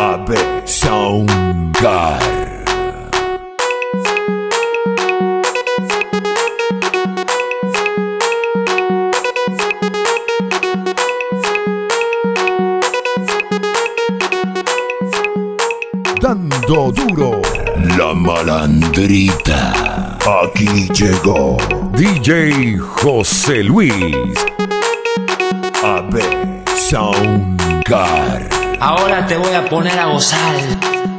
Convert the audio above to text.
AB Soundgar. Dando duro. La malandrita. Aquí llegó DJ José Luis. AB Soundgar. Ahora te voy a poner a gozar.